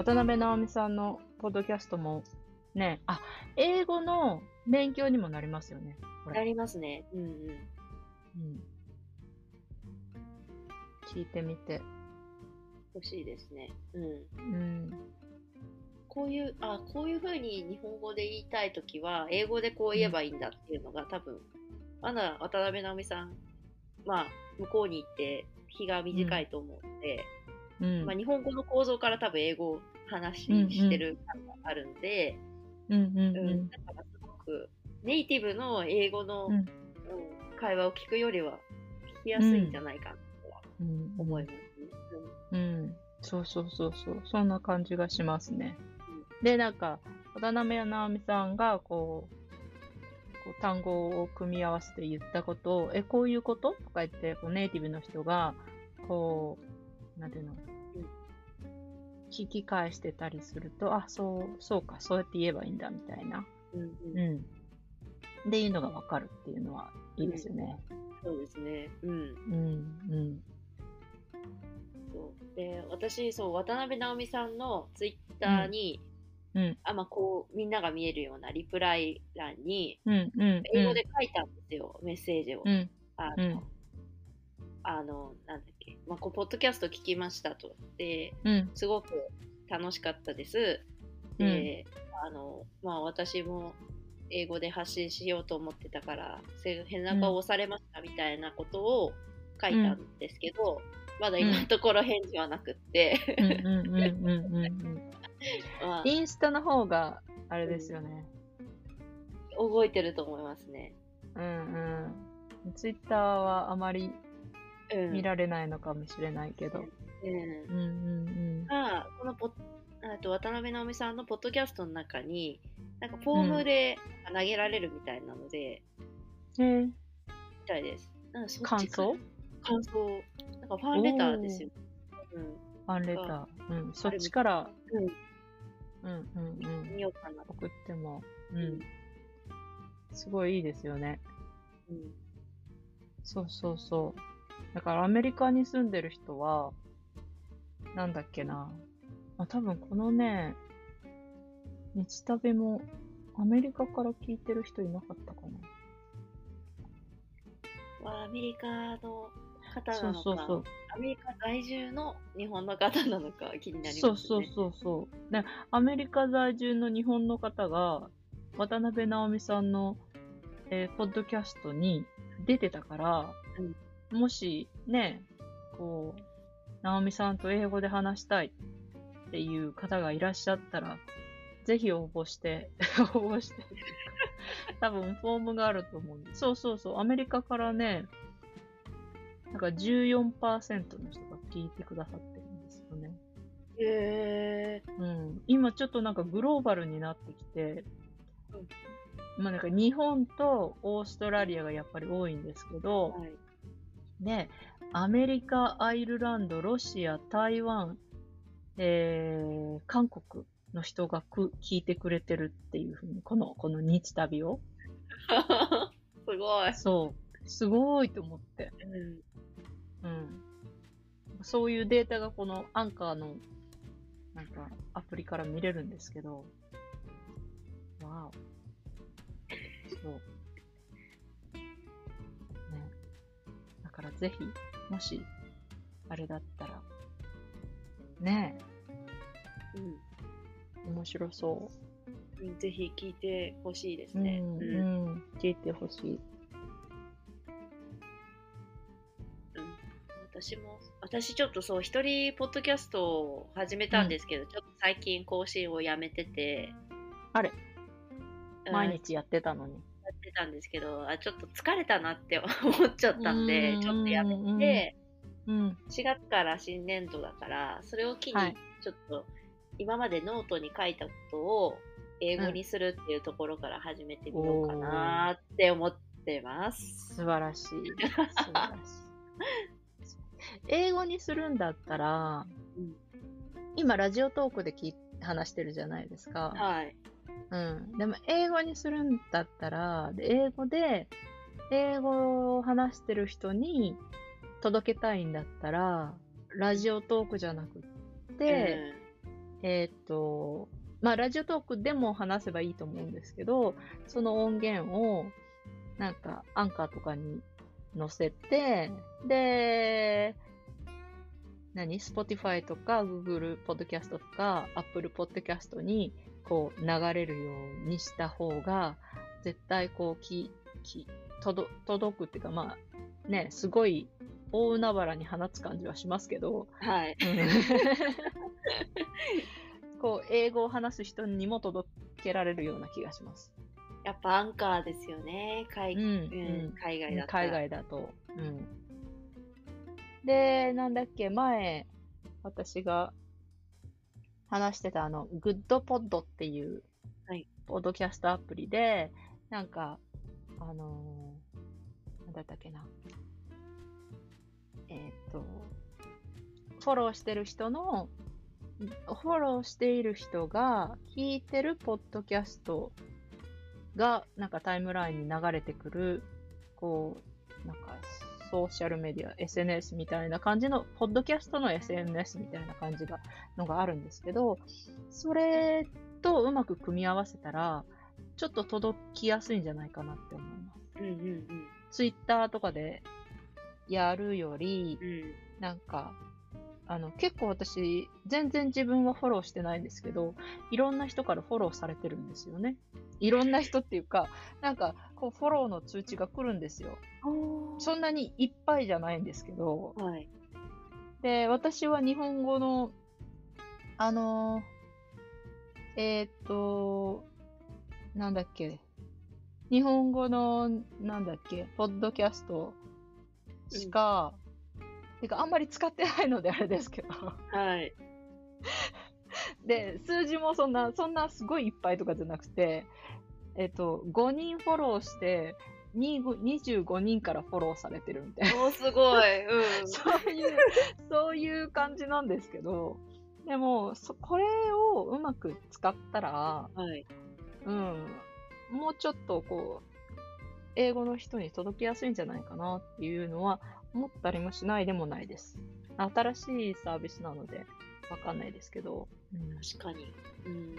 渡辺直美さんのポッドキャストもね、あ、英語の勉強にもなりますよね。なりますね。うんうん。うん。聞いてみて。欲しいですね。うん。うん。こういう、あ、こういう風に日本語で言いたいときは、英語でこう言えばいいんだっていうのが多分、まだ渡辺直美さん、まあ、向こうに行って日が短いと思うので、うん。まあ、日本語の構造から多分英語を話してる感があるんで、うんうんうんうん。だからすごくネイティブの英語の、うんうん会話を聞くよりは聞きやすいんじゃないかなとはうん思いますね。うん。そうそうそうそう。そんな感じがしますねうん。で、なんか、渡辺直美さんが、こう、こう単語を組み合わせて言ったことを、え、こういうこと？とか言って、こうネイティブの人が、こう、なんていうの、聞き返してたりすると、あ、そう、そうか、そうやって言えばいいんだ、みたいな。うんうんうんうん。っていうのがわかるっていうのはいいですよね。そうですね。うん。うん、うん。そうで、私、そう、渡辺直美さんのツイッターに、うん、あ、まあ、こう、みんなが見えるようなリプライ欄に、うん、うん。英語で書いたんですよ、メッセージを。うん、あの、うんあの、なんだっけ、まあ、こう、ポッドキャスト聞きましたと。で、うん、すごく楽しかったです。で、あの、まあ私も英語で発信しようと思ってたから、せ背中を押されましたみたいなことを書いたんですけど、まだ今のところ返事はなくって、インスタの方が、あれですよね。覚えてると思いますね。うん、うん。ツイッターはあまりうん。見られないのかもしれないけど。うんうん、うん、が、このポと渡辺直美さんのポッドキャストの中に、なんかフォームで投げられるみたいなので、うん。えー、みたいです。なんかそ感想？感想。なんかファンレターですよ。うん。ファンレター。うん、そっちから、うん。うん、うん、うん。見ようかな。送っても、うん。すごいいいですよね。うん。そうそうそう。だからアメリカに住んでる人は、なんだっけな。あ、多分このね、日旅もアメリカから聞いてる人いなかったかな。はアメリカの方そうなのか、そうそう。アメリカ在住の日本の方なのか気になりますね。そうそうそうそう。ね、アメリカ在住の日本の方が、渡辺直美さんの、えーポッドキャストに出てたから、もしね、こう、直美さんと英語で話したいっていう方がいらっしゃったら、ぜひ応募して、応募して。多分フォームがあると思うんで。そうそうそう、アメリカからね、なんか14%の人が聞いてくださってるんですよね。へえうん。今ちょっとなんかグローバルになってきて、まあなんか日本とオーストラリアがやっぱり多いんですけど、はい。ね、アメリカ、アイルランド、ロシア、台湾、えー、韓国の人がく聞いてくれてるっていうふうに、この、この日旅を。すごい。そう。すごいと思って。うん。うん。そういうデータがこのアンカーの、なんか、アプリから見れるんですけど、わお。そう。らぜひ、もし、あれだったら、ねうんえ、面白そうん。ぜひ聞いてほしいですう。ね。うん、うんうん、聞いてほしい。うん私も、私ちょっとそう、一人ポッドキャストを始めたんですけど、ちょっと最近更新をやめてて、あれ？うん毎日やってたのに。やってたんですけど、あ、ちょっと疲れたなって 思っちゃったんで、うんちょっとやめて、うん。4月から新年度だから、それを機はいに、ちょっと、今までノートに書いたことを英語にするっていうところから始めてみようかなって思ってます。素晴らしい。素晴らしい。英語にするんだったら、うん今ラジオトークで話してるじゃないですか。はい。うん。でも英語にするんだったら、で英語で、英語を話してる人に届けたいんだったら、ラジオトークじゃなくって、えっ、と、まあ、ラジオトークでも話せばいいと思うんですけど、その音源を、なんか、アンカーとかに載せて、で、何 ?Spotify とか Google Podcast とか Apple Podcast にこう流れるようにした方が、絶対こうき、き、届届くっていうか、まあ、ね、すごい大海原に放つ感じはしますけど、はい。こう、英語を話す人にも届けられるような気がします。やっぱアンカーですよね。海,、うんうん海外だったら。海外だと。うん。で、なんだっけ、前、私が話してたあの、 Goodpods っていう、はいポッドキャストアプリで、なんか、あのーなんだったっけな。えーっと、フォローしてる人の、フォローしている人が聞いてるポッドキャストが、なんかタイムラインに流れてくる、こう、なんか、ソーシャルメディア、SNS みたいな感じの、ポッドキャストの SNS みたいな感じが、のがあるんですけど、それとうまく組み合わせたら、ちょっと届きやすいんじゃないかなって思います。うんうんツイッターとかでやるより、うん。うん。なんか、あの、結構私、全然自分はフォローしてないんですけど、いろんな人からフォローされてるんですよね。いろんな人っていうか、なんか、こう、フォローの通知が来るんですよ。そんなにいっぱいじゃないんですけど、はい。で、私は日本語の、あのー、えーっと、なんだっけ、日本語の、なんだっけ、ポッドキャストしか、てか、あんまり使ってないのであれですけど。はい。で、数字もそんな、そんなすごいいっぱいとかじゃなくて、えっと、5人フォローして、に25人からフォローされてるみたいな。おー、すごい。うん。そういう、そういう感じなんですけど、でも、そこれをうまく使ったら、はい。うん、もうちょっとこう、英語の人に届きやすいんじゃないかなっていうのは思ったりもしないでもないです。新しいサービスなので、わかんないですけど。うん確かに。うん。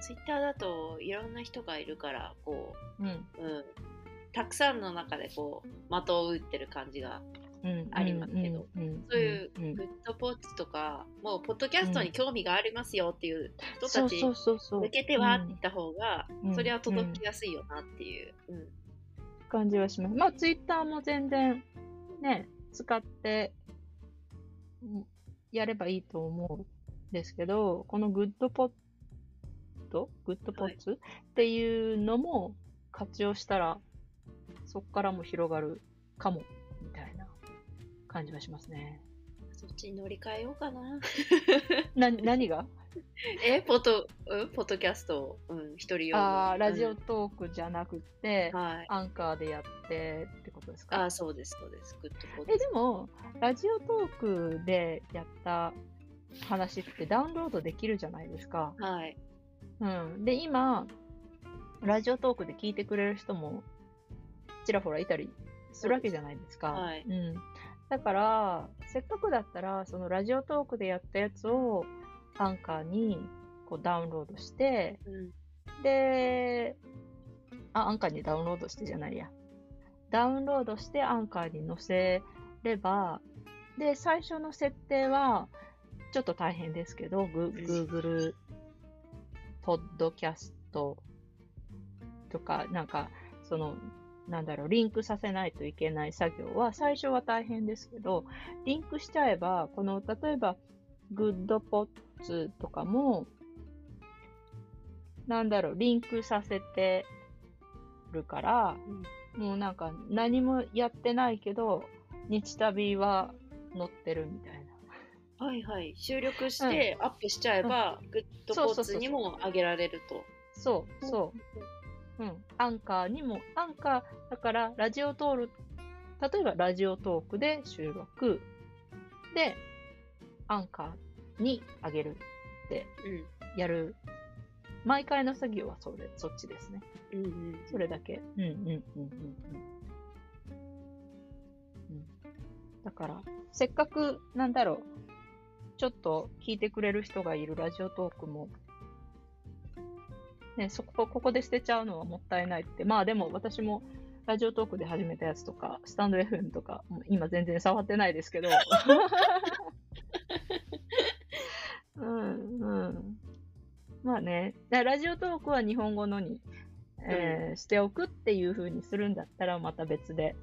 ツイッターだといろんな人がいるから、こうん。う、うん。たくさんの中でこう、的を打ってる感じが、うん。ありますけどそういううんグッドポッツとか、もう、ポッドキャストに興味がありますよっていう人たち。向けてはって言った方が、うんそれは届きやすいよなっていう。うん。感じはします。まあ、ツイッターも全然、ね、使って、うんやればいいと思うんですけど、この Goodpods Goodpods、っていうのも活用したら、そこからも広がるかも、みたいな感じはしますね。そっちに乗り換えようかな。な、何が？え、ポト、うん、ポッドキャスト？を、うん、一人用のああ、ラジオうんトークじゃなくて、はい。アンカーでやってってことですか？あ、そうです、そうです。グッドポッえ、でも、ラジオトークでやった話ってダウンロードできるじゃないですか。はい。うん。で、今、ラジオトークで聞いてくれる人もちらほらいたりするわけじゃないですか。はいうん。だから、せっかくだったら、そのラジオトークでやったやつをアンカーにこうダウンロードして、うん。で、あ、アンカーにダウンロードしてじゃないや。ダウンロードしてアンカーに載せれば、で、最初の設定は、ちょっと大変ですけど、グ Google ポッドキャストとか、なんか、その、なんだろう、リンクさせないといけない作業は、最初は大変ですけど、リンクしちゃえば、この、例えば、 Goodpods とかも、なんだろう、リンクさせてるから、もうなんか何もやってないけど、日旅は載ってるみたいな。はいはい。収録してアップしちゃえば、グッドポーツにも上げられると。そう、そう。うん。アンカーにも、アンカー、だから、ラジオトール、例えばラジオトークで収録、で、アンカーに上げるってうん。やる。毎回の作業はそれ、そっちですね。うんうん。それだけ。うんうんうんうんうん。うん、だから、せっかく、なんだろう、ちょっと聞いてくれる人がいるラジオトークも、ね、そこ、ここで捨てちゃうのはもったいないって。まあでも私もラジオトークで始めたやつとか、スタンド FM とか、今全然触ってないですけど。まあね、だラジオトークは日本語のに、えーしておくっていう風にするんだったら、また別で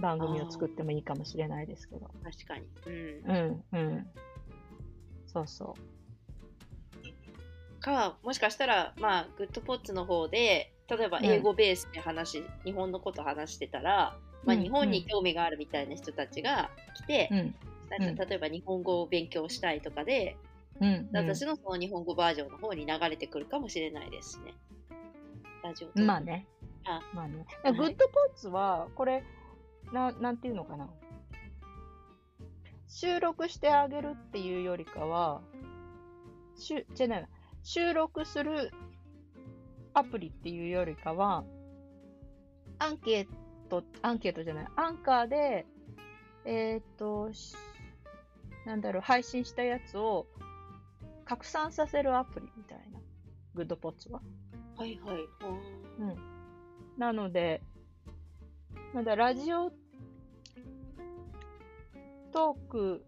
番組を作ってもいいかもしれないですけど。確かに。うん。うんうん。そうそか、もしかしたら、まあ、グッドポッツの方で、例えば英語ベースで話、日本のこと話してたら、まあ、うん日本に興味があるみたいな人たちが来て、う。うん。例えば日本語を勉強したいとかで、うん、私のその日本語バージョンの方に流れてくるかもしれないですしね。ラジオまあね。あまあね。はいグッドポッツは、これ、ななんていうのかな。収録してあげるっていうよりかは、しゅじゃないな収録するアプリっていうよりかは、アンケート、アンケートじゃない、アンカーで、えーっと、しなんだろう、配信したやつを拡散させるアプリみたいな、グッドポッツは。はいはい。うん。なので、まだラジオトーク、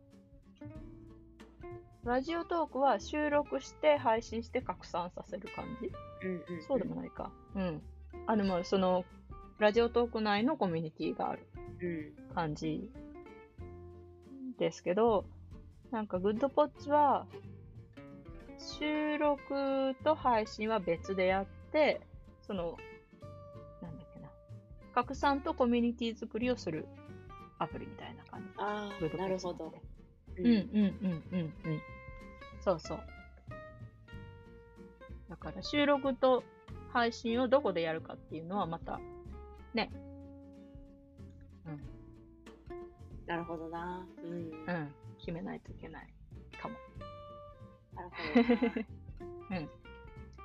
ラジオトークは収録して配信して拡散させる感じ？うんうんうんそうでもないか。うん。あ、でもその、ラジオトーク内のコミュニティがあるうん。感じですけど、なんかグッドポッチは、収録と配信は別でやって、その、なんだっけな、拡散とコミュニティ作りをするアプリみたいな感じ。ああ、なるほど。ううんうんうんうんうん。そうそう。だから収録と配信をどこでやるかっていうのはまた、ね。なるほどな。うん。うん。決めないといけないかも。なるほどな。うん。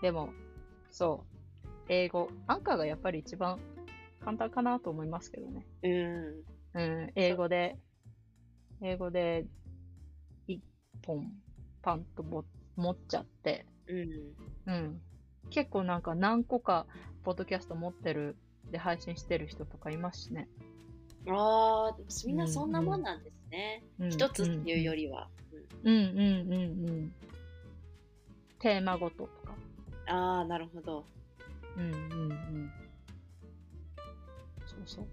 でも、そう。英語。アンカーがやっぱり一番簡単かなと思いますけどね。うん。うん。英語で、英語で一本パンとも持っちゃって、うん。うん。結構なんか何個かポッドキャスト持ってるで配信してる人とかいますしね。ああ、でもみんなそんなもんなんですね。うん一つっていうよりは。うんうんうんうん。テーマごととか。うんああ、なるほど。うんうんうん。そうそう。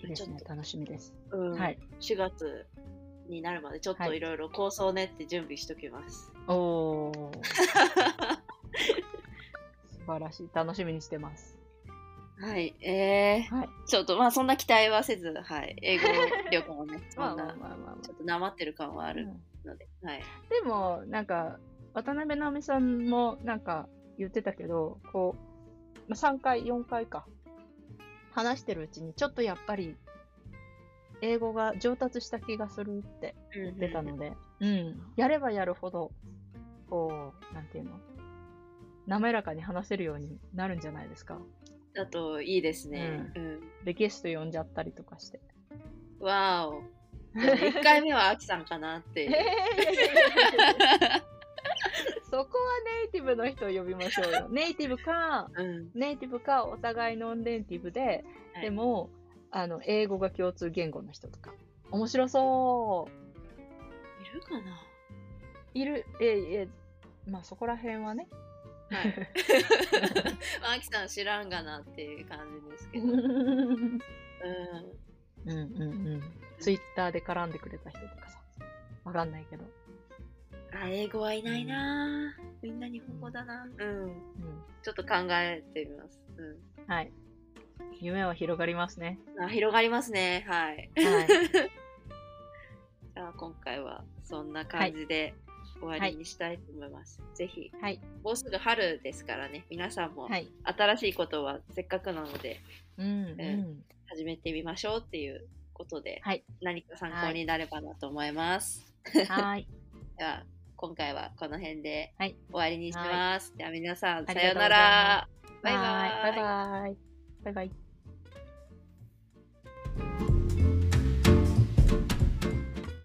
いいですね楽しみです。うんはい。4月になるまでちょっとはいいろいろ構想練って準備しときます。おー。素晴らしい。楽しみにしてます。はい。えー、はい。ちょっとまあそんな期待はせず、はい。英語力もね、そ まあんなまあまあまあ、まちょっとなまってる感はああ。るうんので、はい。でも、なんか、渡辺直美さんもなんか言ってたけど、こう、まあ、3回、4回か、話してるうちに、ちょっとやっぱり、英語が上達した気がするって言ってたので、うん、やればやるほど、こう、なんていうの、滑らかに話せるようになるんじゃないですか。だといいですね。うん。で、ゲスト呼んじゃったりとかして。わーお。1回目はアキさんかなって。そこはネイティブの人を呼びましょうよ。ネイティブか、うん。ネイティブかお互いノンネイティブで、はいでも、あの、英語が共通言語の人とか。面白そいるかな？う。いる、え、え、まあそこら辺はね。はい。まあアキさん知らんがなっていう感じですけど。うんうん。うんうん。ツイッターで絡んでくれた人とかさ。わかんないけど。あ、英語はいないなぁみんな日本語だなうん。うん。ちょっと考えてみます。うん。はい。夢は広がりますね。あ広がりますね。はい。はい。じゃあ今回はそんな感じで終わりにしたいと思います。ぜひ、はい。もうすぐ春ですからね、皆さんもはい。新しいことはせっかくなのでうんうん。始めてみましょうっていうことで、はい何か参考になればなと思います。はい。では今回はこの辺ではい終わりにします。では皆さんさようなら。バイバイ。はいバイバイ。バイバイ。